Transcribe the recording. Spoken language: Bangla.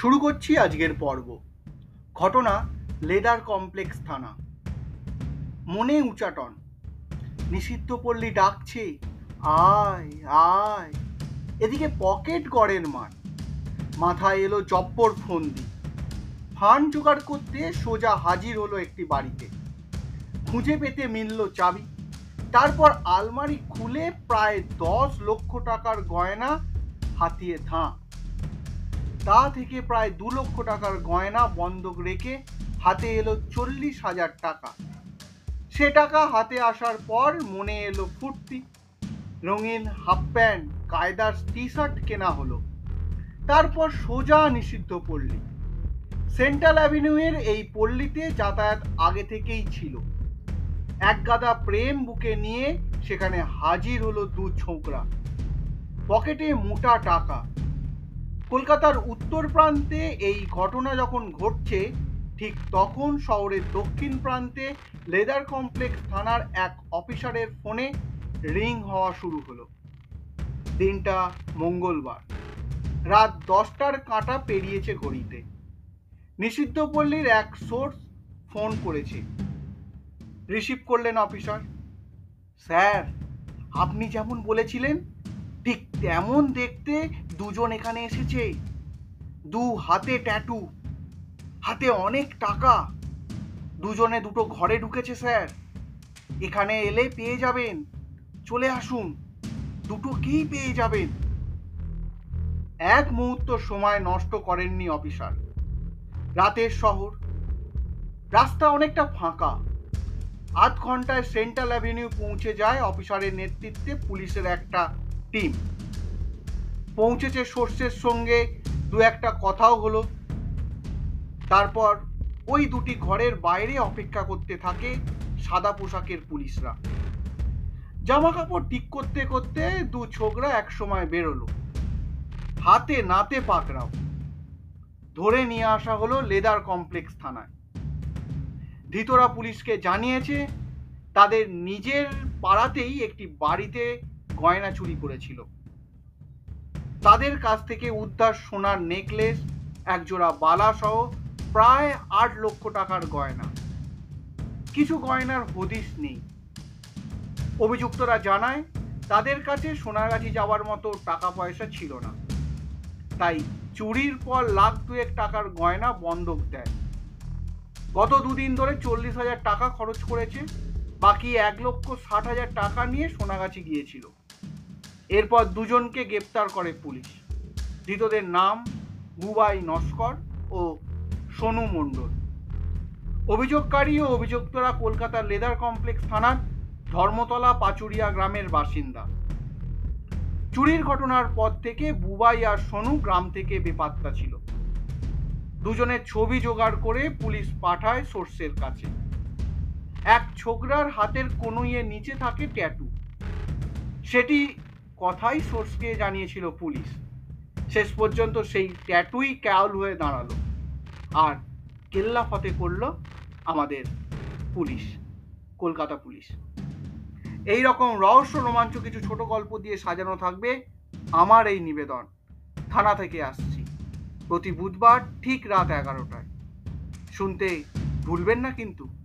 শুরু করছি আজকের পর্ব। ঘটনা, লেদার কমপ্লেক্স থানা। মনে উচাটন। নিষিদ্ধ পল্লী ডাকছে। আয় আয়। এদিকে পকেট গড়ের মাঠ। মাথায় এলো জব্বর ফন্দি। ফান জোগাড় করতে সোজা হাজির হলো একটি বাড়িতে। খুঁজে পেতে মিলল চাবি। তারপর আলমারি খুলে প্রায় দশ লক্ষ টাকার গয়না হাতিয়ে ধাঁ। তা থেকে প্রায় দু লক্ষ টাকার গয়না বন্ধক রেখে হাতে এলো চল্লিশ হাজার টাকা। সে টাকা হাতে আসার পর মনে এলো ফুর্তি। রঙিন হাফ প্যান্ট, কায়দার টি শার্ট কেনা হলো। তারপর সোজা নিষিদ্ধ পল্লী। সেন্ট্রাল অ্যাভিনিউয়ের এই পল্লীতে যাতায়াত আগে থেকেই ছিল। এক গাদা প্রেম বুকে নিয়ে সেখানে হাজির হলো দু ছোকরা। পকেটে মোটা টাকা। কলকাতার উত্তর প্রান্তে এই ঘটনা যখন ঘটছে, ঠিক তখন শহরের দক্ষিণ প্রান্তে লেদার কমপ্লেক্স থানার এক অফিসারের ফোনে রিং হওয়া শুরু হলো। দিনটা মঙ্গলবার। রাত দশটার কাঁটা পেরিয়েছে ঘড়িতে। নিষিদ্ধ পল্লীর এক সোর্স ফোন করেছে। রিসিভ করলেন অফিসার। স্যার, আপনি যেমন বলেছিলেন ঠিক তেমন দেখতে দুজন এখানে এসেছে। দু হাতে ট্যাটু হাতে অনেক টাকা। দুজনে দুটো ঘরে ঢুকেছে, স্যার। এখানে এলে পেয়ে যাবেন। চলে আসুন। দুটো কি পেয়ে যাবেন? এক মুহূর্ত সময় নষ্ট করেননি অফিসার। রাতের শহর। রাস্তা অনেকটা ফাঁকা। আধ ঘন্টায় সেন্ট্রাল অ্যাভিনিউ পৌঁছে যায় অফিসারের নেতৃত্বে পুলিশের একটা টিম। পৌঁছেছে সোর্সের সঙ্গে, দু একটা কথাও হলো। তারপর ওই দুটি ঘরের বাইরে অপেক্ষা করতে থাকে সাদা পোশাকের পুলিশরা। জামা কাপড় ঠিক করতে করতে দু ছোকরা এক সময় বেরোলো। হাতে নাতে পাকড়াও। ধরে নিয়ে আসা হলো লেদার কমপ্লেক্স থানায়। ধৃতরা পুলিশকে জানিয়েছে, তাদের নিজের পাড়াতেই একটি বাড়িতে গয়না চুরি করেছিল। তাদের কাছ থেকে উদ্ধার সোনার নেকলেস, একজোড়া বালা সহ প্রায় আট লক্ষ টাকার গয়না। কিছু গয়নার হদিস নেই। অভিযুক্তরা জানায়, তাদের কাছে সোনাগাছি যাওয়ার মতো টাকা পয়সা ছিল না। তাই চুরির পর লাখ দুয়েক টাকার গয়না বন্ধক দেয়। গত দুদিন ধরে চল্লিশ হাজার টাকা খরচ করেছে, বাকি এক লক্ষ ষাট হাজার টাকা নিয়ে সোনাগাছি গিয়েছিল। এরপর দুজনকে গ্রেপ্তার করে পুলিশ। ধৃতদের নাম বুবাই নস্কর ও সোনু মণ্ডল। অভিযোগকারী ও অভিযুক্তরা কলকাতার লেদার কমপ্লেক্স থানার ধর্মতলা পাচুরিয়া গ্রামের বাসিন্দা। চুরির ঘটনার পর থেকে বুবাই আর সোনু গ্রাম থেকে বেপাত্তা ছিল। দুজনের ছবি জোগাড় করে পুলিশ পাঠায় সোর্সের কাছে। এক ছোকরার হাতের কনুইয়ের নিচে থাকে ট্যাটু। সেটি কথাই সোর্সকে জানিয়েছিল পুলিশ। শেষ পর্যন্ত সেই ট্যাটুই ক্যাল হয়ে দাঁড়াল। আর কেল্লা ফতে করল আমাদের পুলিশ, কলকাতা পুলিশ। এই রকম রহস্য, রোমাঞ্চ কিছু ছোট গল্প দিয়ে সাজানো থাকবে আমার এই নিবেদন। থানা থেকে আসছি প্রতি বুধবার ঠিক রাত এগারোটায়। শুনতে ভুলবেন না কিন্তু।